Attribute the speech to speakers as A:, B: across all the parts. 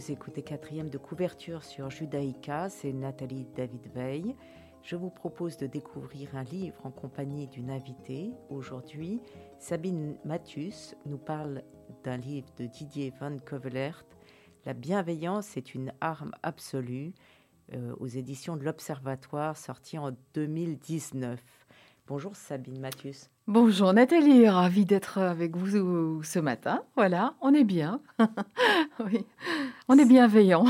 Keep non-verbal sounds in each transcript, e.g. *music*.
A: vous écoutez quatrième de couverture sur Judaïka, c'est Nathalie David Veil. Je vous propose de découvrir un livre en compagnie d'une invitée. Aujourd'hui, Sabine Mathius nous parle d'un livre de Didier Van Covelert, La bienveillance est une arme absolue, euh, aux éditions de l'Observatoire, sorti en 2019. Bonjour Sabine Mathius.
B: Bonjour Nathalie, ravie d'être avec vous ce matin. Voilà, on est bien. *laughs* oui. On est bienveillant.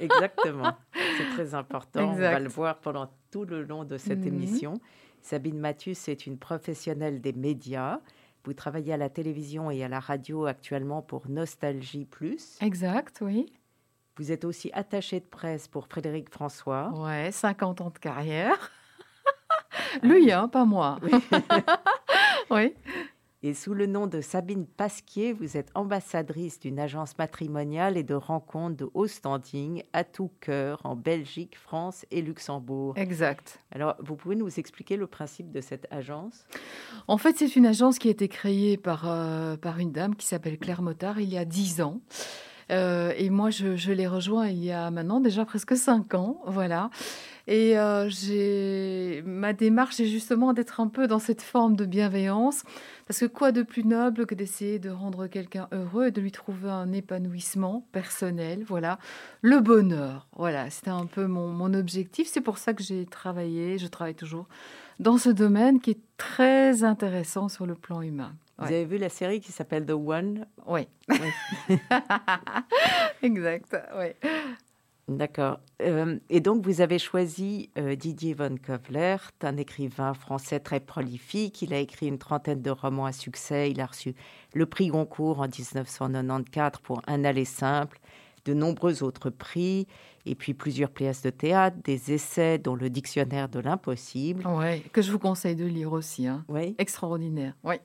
A: Exactement, c'est très important. On va le voir pendant tout le long de cette mhm. émission. Sabine Mathius est une professionnelle des médias. Vous travaillez à la télévision et à la radio actuellement pour Nostalgie Plus.
B: Exact, oui.
A: Vous êtes aussi attachée de presse pour Frédéric François.
B: Ouais, 50 ans de carrière. Lui, hein, pas moi. oui. *laughs*
A: Et sous le nom de Sabine Pasquier, vous êtes ambassadrice d'une agence matrimoniale et de rencontres de haut standing à tout cœur en Belgique, France et Luxembourg.
B: Exact.
A: Alors, vous pouvez nous expliquer le principe de cette agence?
B: En fait, c'est une agence qui a été créée par, euh, par une dame qui s'appelle Claire Motard il y a dix ans. Euh, et moi, je, je l'ai rejoint il y a maintenant déjà presque cinq ans. Voilà. Et euh, j'ai ma démarche est justement d'être un peu dans cette forme de bienveillance, parce que quoi de plus noble que d'essayer de rendre quelqu'un heureux et de lui trouver un épanouissement personnel, voilà, le bonheur, voilà, c'était un peu mon, mon objectif. C'est pour ça que j'ai travaillé, je travaille toujours dans ce domaine qui est très intéressant sur le plan humain.
A: Vous avez vu la série qui s'appelle The One?
B: Oui. oui. *laughs* exact, oui.
A: D'accord. Euh, et donc, vous avez choisi euh, Didier von Kovlert, un écrivain français très prolifique. Il a écrit une trentaine de romans à succès. Il a reçu le prix Goncourt en 1994 pour Un aller simple, de nombreux autres prix, et puis plusieurs pièces de théâtre, des essais, dont le Dictionnaire de l'impossible.
B: Oui, que je vous conseille de lire aussi. Hein.
A: Oui.
B: Extraordinaire. Oui.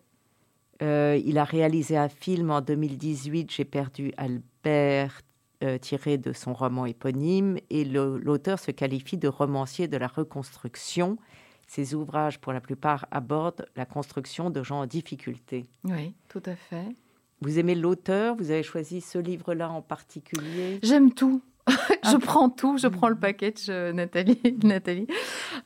A: Euh, il a réalisé un film en 2018, J'ai perdu Albert euh, tiré de son roman éponyme, et l'auteur se qualifie de romancier de la reconstruction. Ses ouvrages, pour la plupart, abordent la construction de gens en difficulté.
B: Oui, tout à fait.
A: Vous aimez l'auteur? Vous avez choisi ce livre-là en particulier?
B: J'aime tout. *laughs* je prends tout, je prends le package, euh, Nathalie. *laughs* Nathalie.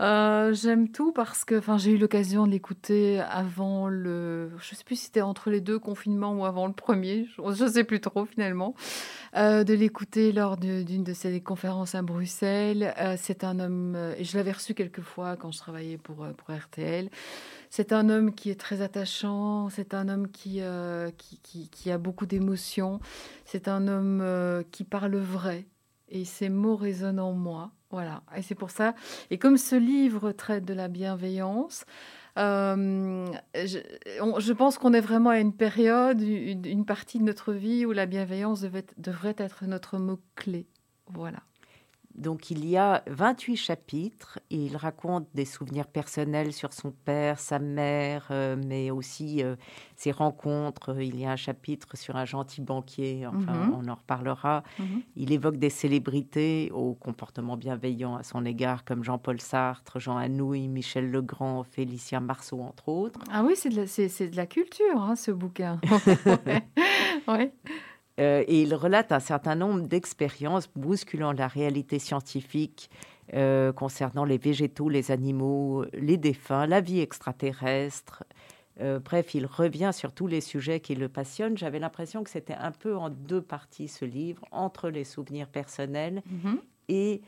B: Euh, j'aime tout parce que j'ai eu l'occasion de l'écouter avant le. Je ne sais plus si c'était entre les deux confinements ou avant le premier, je ne sais plus trop finalement. Euh, de l'écouter lors d'une de, ses conférences à Bruxelles. c'est un homme, et je l'avais reçu quelques fois quand je travaillais pour, pour RTL. C'est un homme qui est très attachant, c'est un homme qui, qui, a beaucoup d'émotions, c'est un homme qui parle vrai et ces mots résonnent en moi. Voilà. Et c'est pour ça. Et comme ce livre traite de la bienveillance, euh, je, pense qu'on est vraiment à une période, une, partie de notre vie où la bienveillance devrait être notre mot-clé. Voilà.
A: Donc il y a 28 chapitres et il raconte des souvenirs personnels sur son père, sa mère, euh, mais aussi euh, ses rencontres. Il y a un chapitre sur un gentil banquier, enfin mhm. on en reparlera. Mhm. Il évoque des célébrités au comportement bienveillant à son égard comme Jean-Paul Sartre, Jean Anouilh, Michel Legrand, Félicien Marceau entre autres.
B: Ah oui, c'est de, la, de la culture hein, ce bouquin. *laughs* *laughs*
A: ouais. Euh, et il relate un certain nombre d'expériences bousculant la réalité scientifique euh, concernant les végétaux, les animaux, les défunts, la vie extraterrestre. Euh, bref, il revient sur tous les sujets qui le passionnent. J'avais l'impression que c'était un peu en deux parties ce livre, entre les souvenirs personnels mm-hmm. et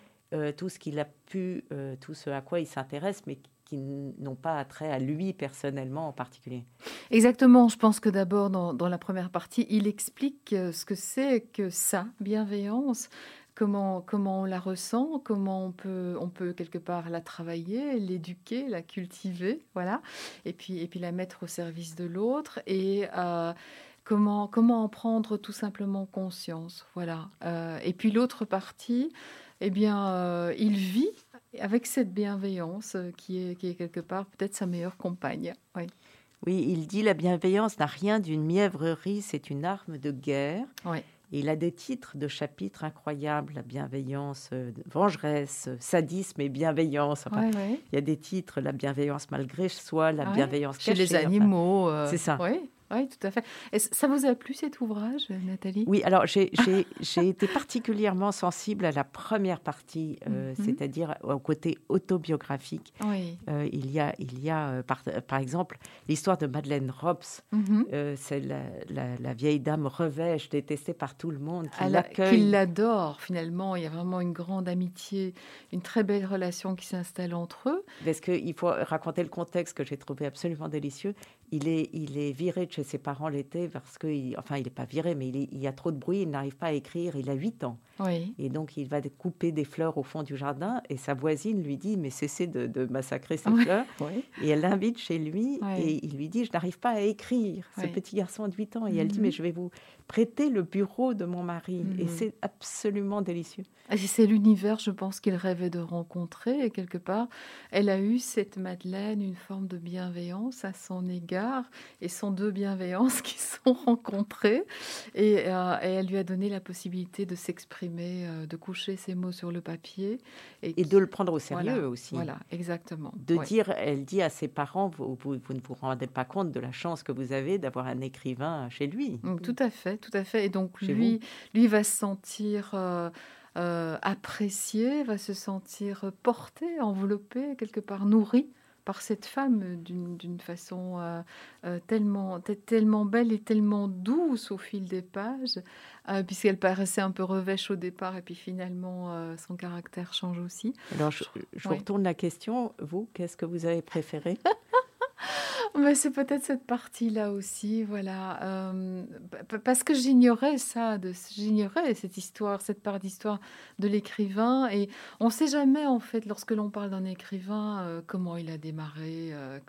A: tout ce qu'il a pu, tout ce à quoi il s'intéresse, mais qui n'ont pas attrait à lui personnellement en particulier.
B: Exactement. Je pense que d'abord, dans, la première partie, il explique euh, ce que c'est que ça, bienveillance, comment, comment on la ressent, comment on peut, on peut quelque part la travailler, l'éduquer, la cultiver, voilà, et puis, et puis la mettre au service de l'autre. Et. Euh, comment, comment en prendre tout simplement conscience, voilà. Euh, et puis l'autre partie, eh bien, il vit avec cette bienveillance euh, qui est, qui est quelque part peut-être sa meilleure compagne. Oui.
A: Oui, il dit la bienveillance n'a rien d'une mièvrerie, c'est une arme de guerre.
B: Oui.
A: Et il a des titres de chapitres incroyables, la bienveillance, euh, vengeresse, sadisme et bienveillance. Il y a des titres, la bienveillance malgré soi, la bienveillance
B: chez les animaux.
A: Euh, c'est ça.
B: Oui. Tout à fait. ça vous a plu cet ouvrage, Nathalie?
A: Oui, alors j'ai été particulièrement sensible à la première partie, euh, mhm. c'est-à-dire au côté autobiographique.
B: Oui.
A: Euh, il y a, il y a euh, par, par, exemple, l'histoire de Madeleine Robs. Mhm. C'est la, la, vieille dame revêche, détestée par tout le monde, qui l'accueille.
B: Qui l'adore, finalement. Il y a vraiment une grande amitié, une très belle relation qui s'installe entre eux.
A: Parce qu'il faut raconter le contexte que j'ai trouvé absolument délicieux. Il est, viré de ses parents l'été parce que, enfin, il n'est pas viré, mais il, y a trop de bruit, il n'arrive pas à écrire, il a 8 ans.
B: Oui.
A: Et donc, il va couper des fleurs au fond du jardin et sa voisine lui dit, mais cessez de, massacrer ces fleurs. Et elle l'invite chez lui et il lui dit, je n'arrive pas à écrire, ce petit garçon de 8 ans. Et elle dit, mhm. mais je vais vous prêter le bureau de mon mari. Et mhm. c'est absolument délicieux.
B: C'est l'univers, je pense, qu'il rêvait de rencontrer. Et quelque part, elle a eu, cette Madeleine, une forme de bienveillance à son égard. Et sont deux bienveillances *laughs* qui sont rencontrées. Et, euh, et elle lui a donné la possibilité de s'exprimer, euh, de coucher ses mots sur le papier.
A: Et, de le prendre au sérieux aussi.
B: Voilà, exactement.
A: De dire, elle dit à ses parents, vous, vous, vous, ne vous rendez pas compte de la chance que vous avez d'avoir un écrivain chez lui.
B: Mm, tout à fait, tout à fait. Et donc, lui, lui va se sentir... Euh, euh, apprécié, va se sentir porté, enveloppé, quelque part nourri par cette femme d'une façon euh, euh, tellement, tellement belle et tellement douce au fil des pages, puisqu'elle paraissait un peu revêche au départ et puis finalement son caractère change aussi.
A: Alors je, vous retourne la question, vous, qu'est-ce que vous avez préféré? *laughs* *laughs*
B: Mais c'est peut-être cette partie-là aussi, voilà. Euh, parce que j'ignorais ça, j'ignorais cette histoire, cette part d'histoire de l'écrivain. Et on ne sait jamais, en fait, lorsque l'on parle d'un écrivain, euh, comment il a démarré, euh,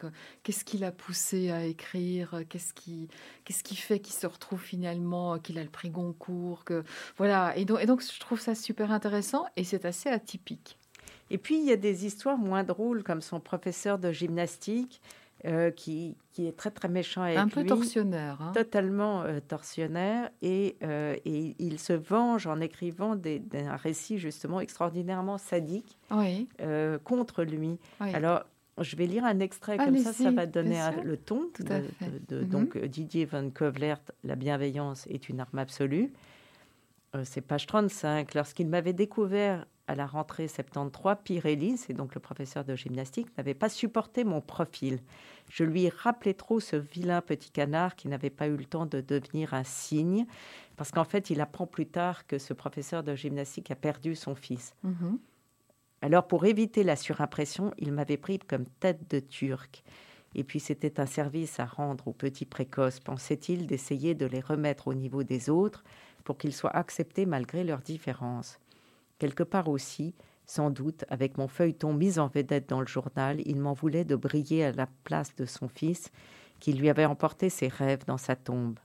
B: qu'est-ce qui l'a poussé à écrire, qu'est-ce qui, qu'est-ce qui fait qu'il se retrouve finalement, qu'il a le prix Goncourt. Que, voilà. Et donc, et donc, je trouve ça super intéressant et c'est assez atypique.
A: Et puis, il y a des histoires moins drôles, comme son professeur de gymnastique euh, qui, qui, est très très méchant avec
B: Un peu tortionnaire. Hein.
A: Totalement euh, tortionnaire. Et, euh, et, il se venge en écrivant des, un récit justement extraordinairement sadique contre lui. Alors, je vais lire un extrait comme ça, ça va donner le ton. De, mhm. Donc, Didier Van Kovlert, La bienveillance est une arme absolue. C'est page 35. Lorsqu'il m'avait découvert à la rentrée 73, Pirelli, c'est donc le professeur de gymnastique, n'avait pas supporté mon profil. Je lui rappelais trop ce vilain petit canard qui n'avait pas eu le temps de devenir un cygne, parce qu'en fait, il apprend plus tard que ce professeur de gymnastique a perdu son fils. Mhm. Alors, pour éviter la surimpression, il m'avait pris comme tête de turc. Et puis, c'était un service à rendre aux petits précoces, pensait-il, d'essayer de les remettre au niveau des autres pour qu'ils soient acceptés malgré leurs différences. Quelque part aussi, sans doute, avec mon feuilleton mis en vedette dans le journal, il m'en voulait de briller à la place de son fils, qui lui avait emporté ses rêves dans sa tombe.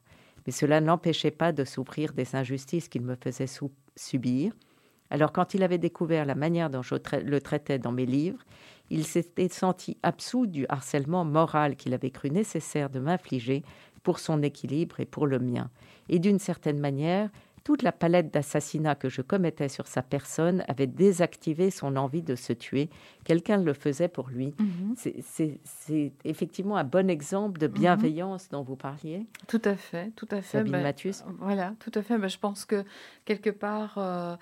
A: Mais cela n'empêchait pas de souffrir des injustices qu'il me faisait subir. Alors quand il avait découvert la manière dont je le traitais dans mes livres, il s'était senti absous du harcèlement moral qu'il avait cru nécessaire de m'infliger pour son équilibre et pour le mien. Et d'une certaine manière, toute la palette d'assassinats que je commettais sur sa personne avait désactivé son envie de se tuer. Quelqu'un le faisait pour lui. Mhm. C'est effectivement un bon exemple de mhm. bienveillance dont vous parliez.
B: Tout à fait, tout à fait.
A: Ben,
B: voilà, tout à fait. Ben, je pense que quelque part, euh,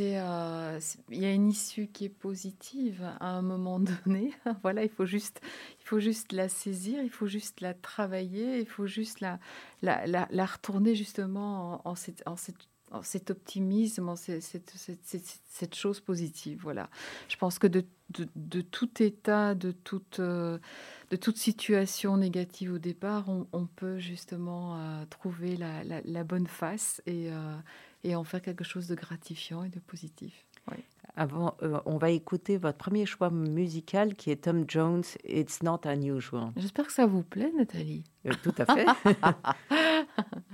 B: euh, c'est il y a une issue qui est positive à un moment *laughs* donné. voilà, il faut juste, il faut juste la saisir, il faut juste la travailler, il faut juste la, la, la, retourner justement en, cette, en cette cet optimisme, en cette, cette, chose positive. Voilà. Je pense que de, de, de tout état, de toute, euh, de toute situation négative au départ, on, peut justement euh, trouver la, bonne face et, euh, et en faire quelque chose de gratifiant et de positif.
A: Avant, euh, on va écouter votre premier choix musical qui est Tom Jones, It's Not Unusual.
B: J'espère que ça vous plaît, Nathalie.
A: Euh, tout à fait. *laughs*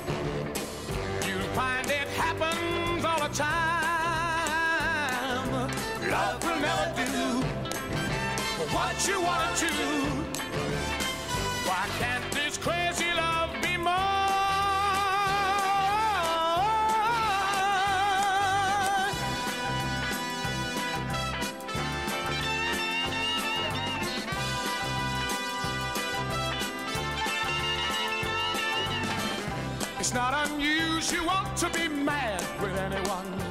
C: never do what you want to. Why can't this crazy love be more? It's not unusual to be mad with anyone.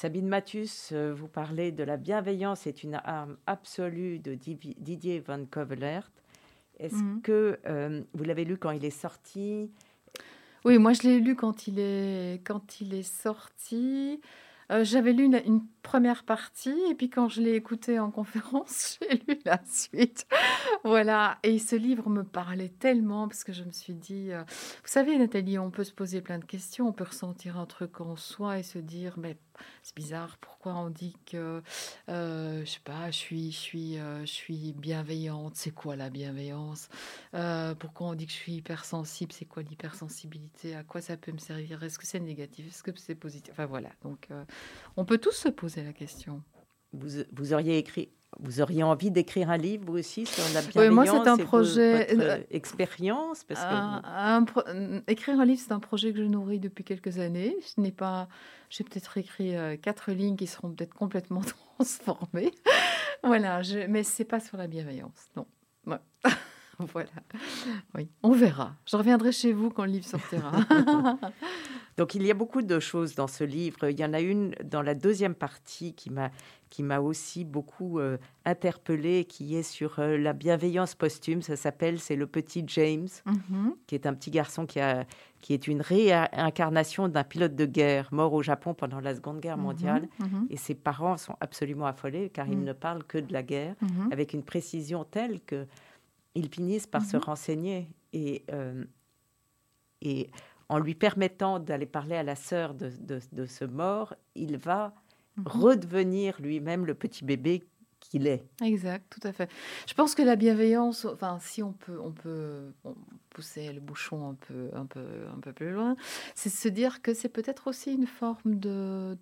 A: Sabine Mathus, euh, vous parlez de la bienveillance est une arme absolue de Didier Van Covelert. Est-ce
B: Mhm.
A: que euh, vous l'avez lu quand il est sorti?
B: Oui, moi je l'ai lu quand il est, quand il est sorti. Euh, J'avais lu une, une première partie et puis quand je l'ai écouté en conférence, *laughs* j'ai lu la suite. voilà. Et ce livre me parlait tellement parce que je me suis dit, euh, vous savez Nathalie, on peut se poser plein de questions, on peut ressentir un truc en soi et se dire, mais c'est bizarre, pourquoi on dit que, euh, je sais pas, je suis, je suis, euh, je suis bienveillante, c'est quoi la bienveillance Euh, Pourquoi on dit que je suis hypersensible, c'est quoi l'hypersensibilité À quoi ça peut me servir Est-ce que c'est négatif Est-ce que c'est positif? Enfin voilà, donc euh, on peut tous se poser la question.
A: vous, vous auriez écrit, vous auriez envie d'écrire un livre vous aussi sur la bienveillance
B: Oui, moi, c'est un
A: et
B: projet-
A: votre,
B: euh,
A: expérience parce que
B: Un- pro- écrire un livre, c'est un projet que je nourris depuis quelques années. Je n'ai pas, j'ai peut-être écrit euh, quatre lignes qui seront peut-être complètement *laughs* transformées. voilà, je, mais c'est pas sur la bienveillance, non. Ouais. *laughs* voilà. Oui, on verra. Je reviendrai chez vous quand le livre sortira. *laughs*
A: Donc il y a beaucoup de choses dans ce livre. Il y en a une dans la deuxième partie qui m'a qui m'a aussi beaucoup euh, interpellée, qui est sur euh, la bienveillance posthume. Ça s'appelle c'est le petit James,
B: Mhm.
A: qui est un petit garçon qui a qui est une réincarnation d'un pilote de guerre mort au Japon pendant la Seconde Guerre mondiale.
B: Mhm.
A: Et ses parents sont absolument affolés car ils
B: Mhm.
A: ne parlent que de la guerre avec une précision telle que ils finissent par se renseigner et, euh, et en lui permettant d'aller parler à la sœur de, de- de ce mort, il va
B: Mhm.
A: redevenir lui-même le petit bébé qu'il est.
B: Exact, tout à fait. Je pense que la bienveillance, enfin, si on peut, on peut pousser le bouchon un peu, un peu, un peu plus loin, c'est se dire que c'est peut-être aussi une forme de-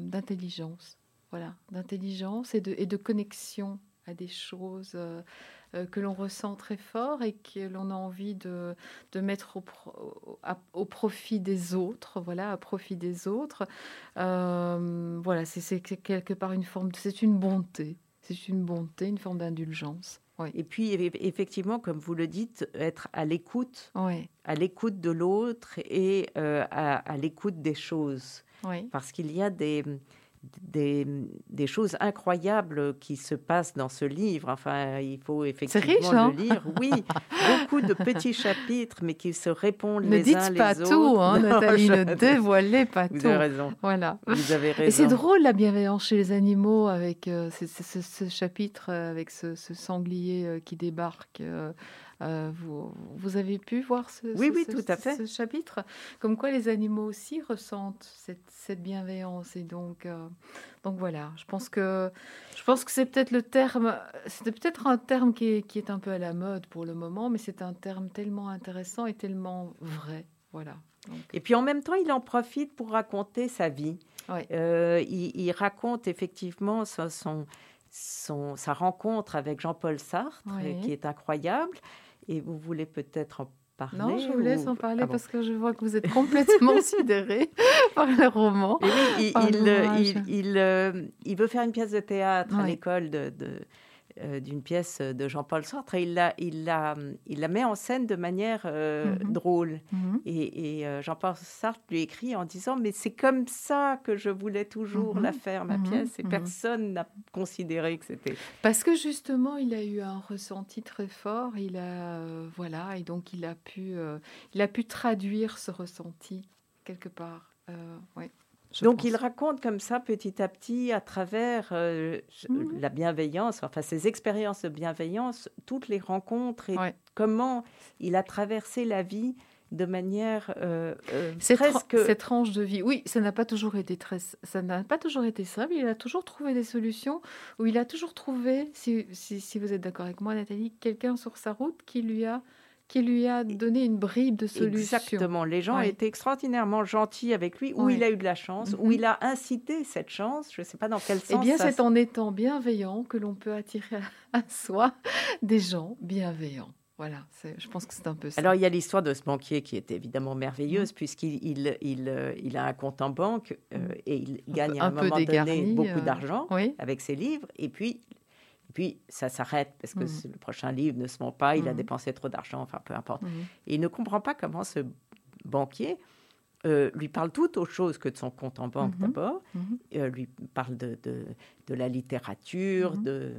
B: d'intelligence, voilà, d'intelligence et de, et de connexion à des choses euh, euh, que l'on ressent très fort et que l'on a envie de, de mettre au, pro- à- au profit des autres, voilà, à profit des autres. Euh, voilà, c'est, c'est quelque part une forme, c'est une bonté. C'est une bonté, une forme d'indulgence. Oui.
A: Et puis, eff- effectivement, comme vous le dites, être à l'écoute,
B: Oui,
A: à l'écoute de l'autre et euh, à, à l'écoute des choses.
B: oui.
A: Parce qu'il y a des, des, des choses incroyables qui se passent dans ce livre. Enfin, il faut effectivement
B: riche, hein
A: le lire. Oui, beaucoup de petits *laughs* chapitres, mais qui se répondent
B: Ne
A: les
B: dites
A: uns
B: pas
A: les
B: tout,
A: autres.
B: hein,
A: Non,
B: Nathalie,
A: je-
B: ne dévoilez pas
A: Vous
B: tout.
A: avez raison.
B: Voilà.
A: Vous avez raison.
B: Et c'est drôle la bienveillance chez les animaux avec euh, ce, ce- ce- ce chapitre, euh, avec ce, ce sanglier euh, qui débarque. euh, euh, vous, vous avez pu voir ce,
A: Oui,
B: ce-
A: oui,
B: ce-
A: tout à fait.
B: ce chapitre? Comme quoi les animaux aussi ressentent cette, cette bienveillance. Et donc, euh, donc voilà, je pense que, je pense que c'est peut-être le terme, c'était peut-être un terme qui est, qui est un peu à la mode pour le moment, mais c'est un terme tellement intéressant et tellement vrai. Voilà. Donc,
A: Et puis en même temps, il en profite pour raconter sa vie. Euh, il, il raconte effectivement son, son- son, sa rencontre avec Jean-Paul Sartre, qui est incroyable. Et vous voulez peut-être en parler
B: Non, je vous laisse en parler ah parce que je vois que vous êtes complètement *laughs* sidéré *laughs* par le roman.
A: Et oui, il, il, il, il, veut faire une pièce de théâtre à l'école de euh, d'une pièce de Jean-Paul Sartre et il la, il, la, il la met en scène de manière euh, mhm. drôle. Mhm. Et, euh, Jean-Paul Sartre lui écrit en disant Mais c'est comme ça que je voulais toujours mhm. la faire, ma pièce, et personne n'a considéré que c'était.
B: Parce que justement, il a eu un ressenti très fort, il a, voilà, et donc il a, pu, il a pu traduire ce ressenti quelque part. ouais.
A: Donc il raconte comme ça petit à petit à travers euh, mhm. la bienveillance, enfin ses expériences de bienveillance, toutes les rencontres et comment il a traversé la vie de manière euh, euh
B: cette, presque... cette tranche de vie. Oui, ça n'a pas toujours été très, ça n'a pas toujours été simple. Il a toujours trouvé des solutions. Ou il a toujours trouvé, si, si, si vous êtes d'accord avec moi, Nathalie, quelqu'un sur sa route qui lui a qui lui a donné une bribe de solution.
A: Exactement. Les gens ont été extraordinairement gentils avec lui, où il a eu de la chance, où mhm. il a incité cette chance. Je ne sais pas dans quel sens.
B: Eh bien, c'est en étant bienveillant que l'on peut attirer à soi des gens bienveillants. Voilà, je pense que c'est un peu ça.
A: Alors, il y a l'histoire de ce banquier qui est évidemment merveilleuse, mhm. puisqu'il il, il, a un compte en banque euh, mhm. et il gagne à un, moment donné beaucoup euh, d'argent avec ses livres. Et puis, puis, ça s'arrête parce que mmh. le prochain livre ne se vend pas, il a mmh. dépensé trop d'argent, enfin, peu importe. Mmh. Et il ne comprend pas comment ce banquier euh, lui parle tout autre chose que de son compte en banque d'abord. Euh, lui parle de, de, de la littérature, de,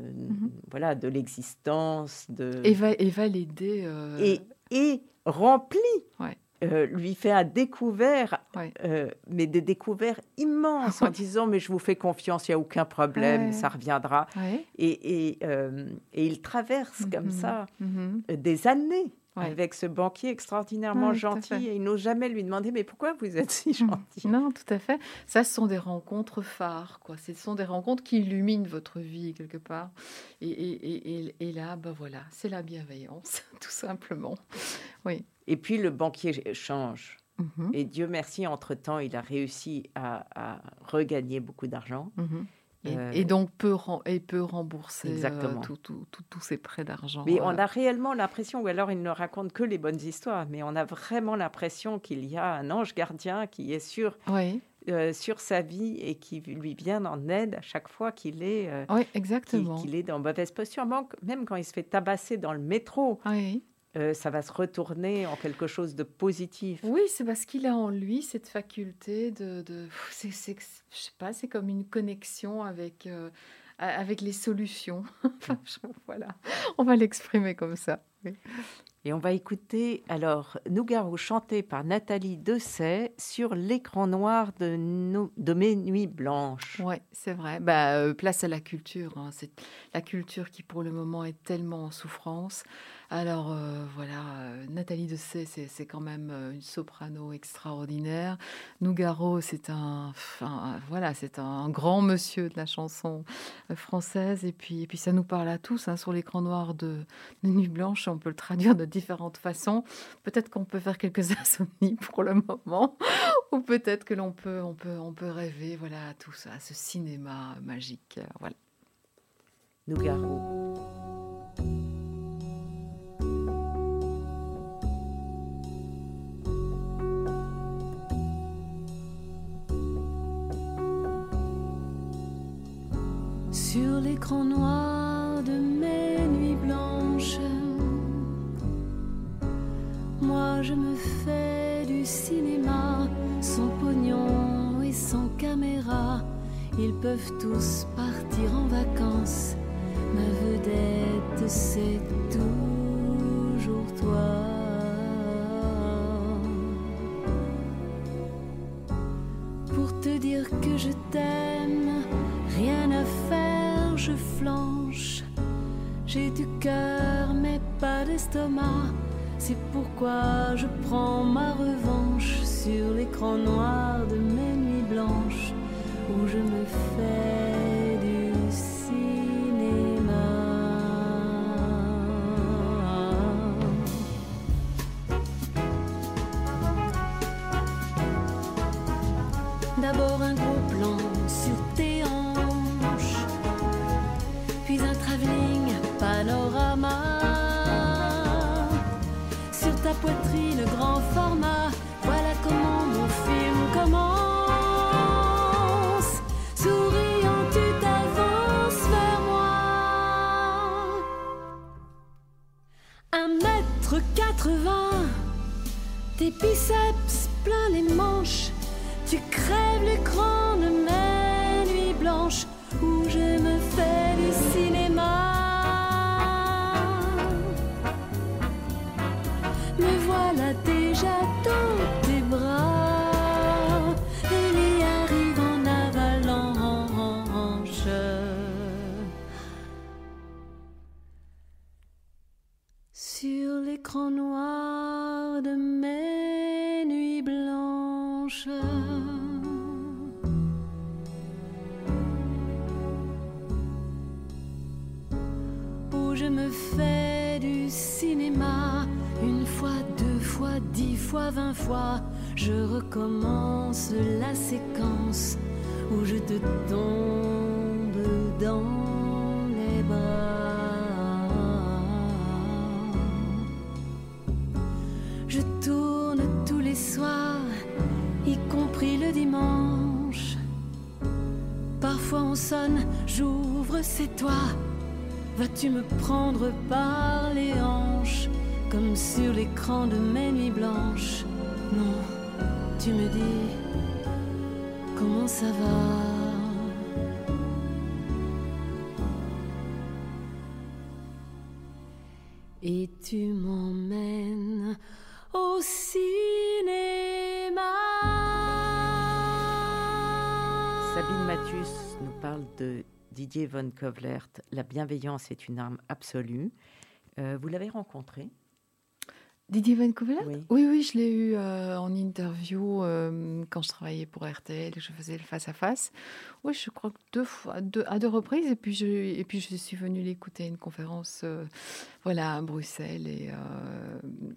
A: voilà, de l'existence. De...
B: Et va, et va l'aider. Euh,
A: et, et rempli ouais. Euh, lui fait un découvert, euh, mais des découvertes immenses, en *laughs* disant mais je vous fais confiance, il n'y a aucun problème, ça reviendra. Et, et, euh, et, il traverse comme mhm. ça mhm. des années avec ce banquier extraordinairement gentil et il n'ose jamais lui demander mais pourquoi vous êtes si mhm. gentil?
B: Non, tout à fait. Ça, ce sont des rencontres phares, quoi. Ce sont des rencontres qui illuminent votre vie quelque part. Et, et, et là, ben voilà, c'est la bienveillance, *laughs* tout simplement. Oui.
A: Et puis le banquier change. Mhm. Et Dieu merci, entre-temps, il a réussi à, regagner beaucoup d'argent.
B: Euh, et, donc peut, et peut rembourser euh, tous ses prêts d'argent.
A: Mais on a réellement l'impression, ou alors il ne raconte que les bonnes histoires, mais on a vraiment l'impression qu'il y a un ange gardien qui est sur, euh, sur sa vie et qui lui vient en aide à chaque fois qu'il est,
B: exactement.
A: Qu'il, est dans mauvaise posture. Même quand il se fait tabasser dans le métro, oui. Euh, ça va se retourner en quelque chose de positif.
B: Oui, c'est parce qu'il a en lui cette faculté de, de c'est, je sais pas, c'est comme une connexion avec euh, avec les solutions. *laughs* voilà, on va l'exprimer comme ça.
A: Et on va écouter alors Nougaro chanté par Nathalie Dessay sur l'écran noir de, Mes Nuits Blanches.
B: Oui, c'est vrai. Bah, euh, place à la culture. Hein. C'est la culture qui pour le moment est tellement en souffrance. Alors euh, voilà, euh, Nathalie Dessay, c'est quand même une soprano extraordinaire. Nougaro, c'est un, voilà, c'est un grand monsieur de la chanson française. Et puis, et puis ça nous parle à tous hein, sur l'écran noir de, de Nuit Blanche. On peut le traduire de différentes façons. Peut-être qu'on peut faire quelques *laughs* insomnies pour le moment, ou peut-être que l'on peut, on peut, on peut rêver, voilà, à tout ça, à ce cinéma magique. Voilà.
A: Nougaro.
D: Sur l'écran noir je me fais du cinéma, sans pognon et sans caméra. Ils peuvent tous partir en vacances. Ma vedette, c'est toujours toi. Pour te dire que je t'aime, rien à faire, je flanche. J'ai du cœur, mais pas d'estomac. C'est pourquoi je prends ma revanche sur l'écran noir de mes nuits blanches où je me fais Parfois on sonne, j'ouvre, c'est toi. Vas-tu me prendre par les hanches, comme sur l'écran de mes nuits blanches Non, tu me dis, comment ça va? Et tu m'emmènes
A: Sabine Mathius nous parle de Didier von Kovlert. La bienveillance est une arme absolue. Euh, vous l'avez rencontré?
B: Didier Van Couvelaert
A: Oui.
B: oui, oui, je l'ai eu euh, en interview euh, quand je travaillais pour RTL, je faisais le face-à-face. Oui, je crois que deux fois, deux, à deux reprises. Et puis, je, et puis je suis venue l'écouter à une conférence euh, voilà, à Bruxelles. Et,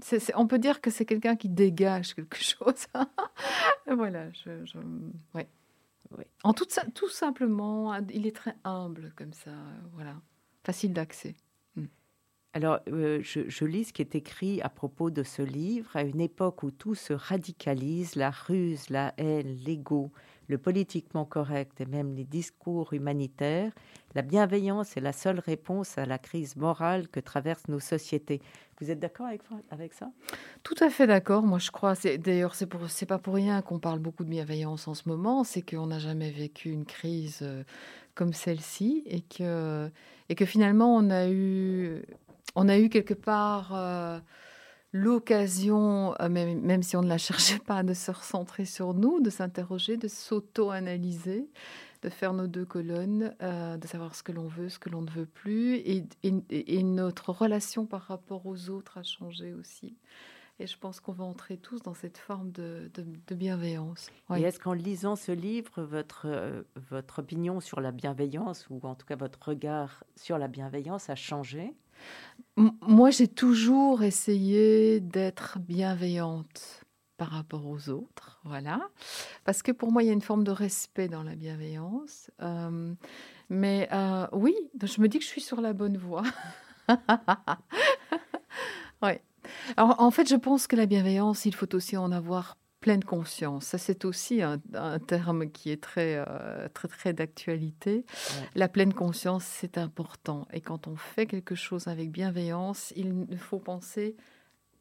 B: c'est- on peut dire que c'est quelqu'un qui dégage quelque *laughs* chose. voilà, je, je- ouais.
A: Oui.
B: En tout, tout simplement, il est très humble comme ça. Voilà, facile d'accès.
A: Alors, euh, je, je lis ce qui est écrit à propos de ce livre. À une époque où tout se radicalise, la ruse, la haine, l'ego, le politiquement correct et même les discours humanitaires, la bienveillance est la seule réponse à la crise morale que traversent nos sociétés. Vous êtes d'accord avec, ça?
B: Tout à fait d'accord. Moi, je crois. D'ailleurs, c'est pour, pas pour rien qu'on parle beaucoup de bienveillance en ce moment. C'est qu'on n'a jamais vécu une crise euh, comme celle-ci et que et que finalement on a eu on a eu quelque part euh, l'occasion, euh, même, même si on ne la cherchait pas, de se recentrer sur nous, de s'interroger, de s'auto-analyser, de faire nos deux colonnes, euh, de savoir ce que l'on veut, ce que l'on ne veut plus, et, notre relation par rapport aux autres a changé aussi. Et je pense qu'on va entrer tous dans cette forme de, de- bienveillance.
A: Est-ce qu'en lisant ce livre, votre, euh, votre opinion sur la bienveillance, ou en tout cas votre regard sur la bienveillance, a changé?
B: Moi, j'ai toujours essayé d'être bienveillante par rapport aux autres, voilà. Parce que pour moi, il y a une forme de respect dans la bienveillance. Euh, mais euh, oui, je me dis que je suis sur la bonne voie. *laughs* ouais. Alors, en fait, je pense que la bienveillance, il faut aussi en avoir pleine conscience. Ça, c'est aussi un, un terme qui est très, euh, très, très d'actualité.
A: Ouais.
B: La pleine conscience, c'est important. Et quand on fait quelque chose avec bienveillance, il ne faut penser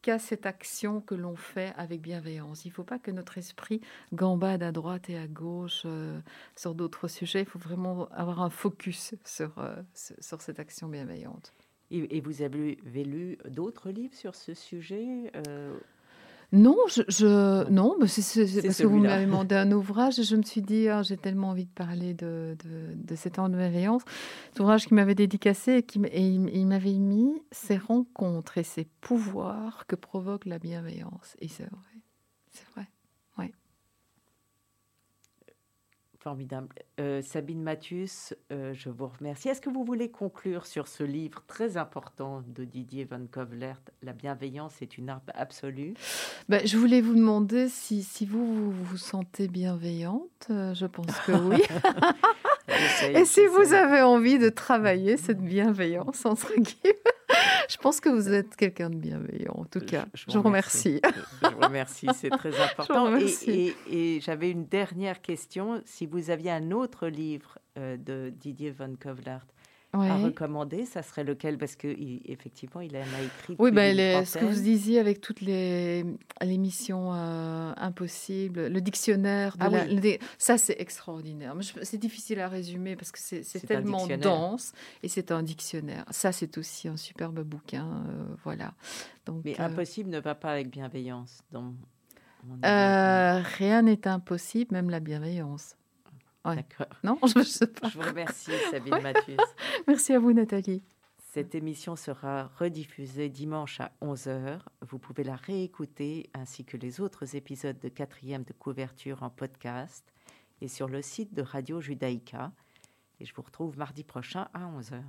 B: qu'à cette action que l'on fait avec bienveillance. Il ne faut pas que notre esprit gambade à droite et à gauche euh, sur d'autres sujets. Il faut vraiment avoir un focus sur, euh, sur cette action bienveillante.
A: et, et vous avez, lu d'autres livres sur ce sujet
B: Non, je, je- non, mais c'est parce que vous m'avez demandé un *laughs* ouvrage et je me suis dit, ah, j'ai tellement envie de parler de, de, de cet temps de bienveillance. Cet ouvrage qui m'avait dédicacé et, qui, et il, il m'avait mis ces rencontres et ces pouvoirs que provoque la bienveillance. Et c'est vrai, c'est vrai.
A: Formidable. Euh, Sabine Mathius, euh, je vous remercie. Est-ce que vous voulez conclure sur ce livre très important de Didier Van Kovlert, La bienveillance est une arme absolue?
B: Ben, je voulais vous demander si, si vous, vous vous sentez bienveillante. Euh, Je pense que oui. *laughs* Et si vous avez envie de travailler cette bienveillance, entre guillemets, je pense que vous êtes quelqu'un de bienveillant, en tout cas. Je, vous remercie.
A: Je, vous remercie, c'est très *laughs* important. Et, et, j'avais une dernière question. Si vous aviez un autre livre euh, de Didier Van Kovlart à recommander, ça serait lequel? Parce qu'effectivement, il, il en a écrit.
B: Oui, ben, ce que vous disiez avec toutes les, les missions euh, impossibles, le dictionnaire, de ah ça c'est extraordinaire. C'est difficile à résumer parce que c'est tellement dense et c'est un dictionnaire. Ça, c'est aussi un superbe bouquin. Euh, voilà.
A: Donc, Mais euh, impossible ne va pas avec bienveillance.
B: Rien n'est impossible, même la bienveillance.
A: D'accord.
B: Non, *laughs* je ne sais pas.
A: Je vous remercie, Sabine Mathieu. *laughs*
B: Merci à vous, Nathalie.
A: Cette émission sera rediffusée dimanche à 11h. Vous pouvez la réécouter ainsi que les autres épisodes de quatrième de couverture en podcast et sur le site de Radio Judaïka. Et je vous retrouve mardi prochain à 11h.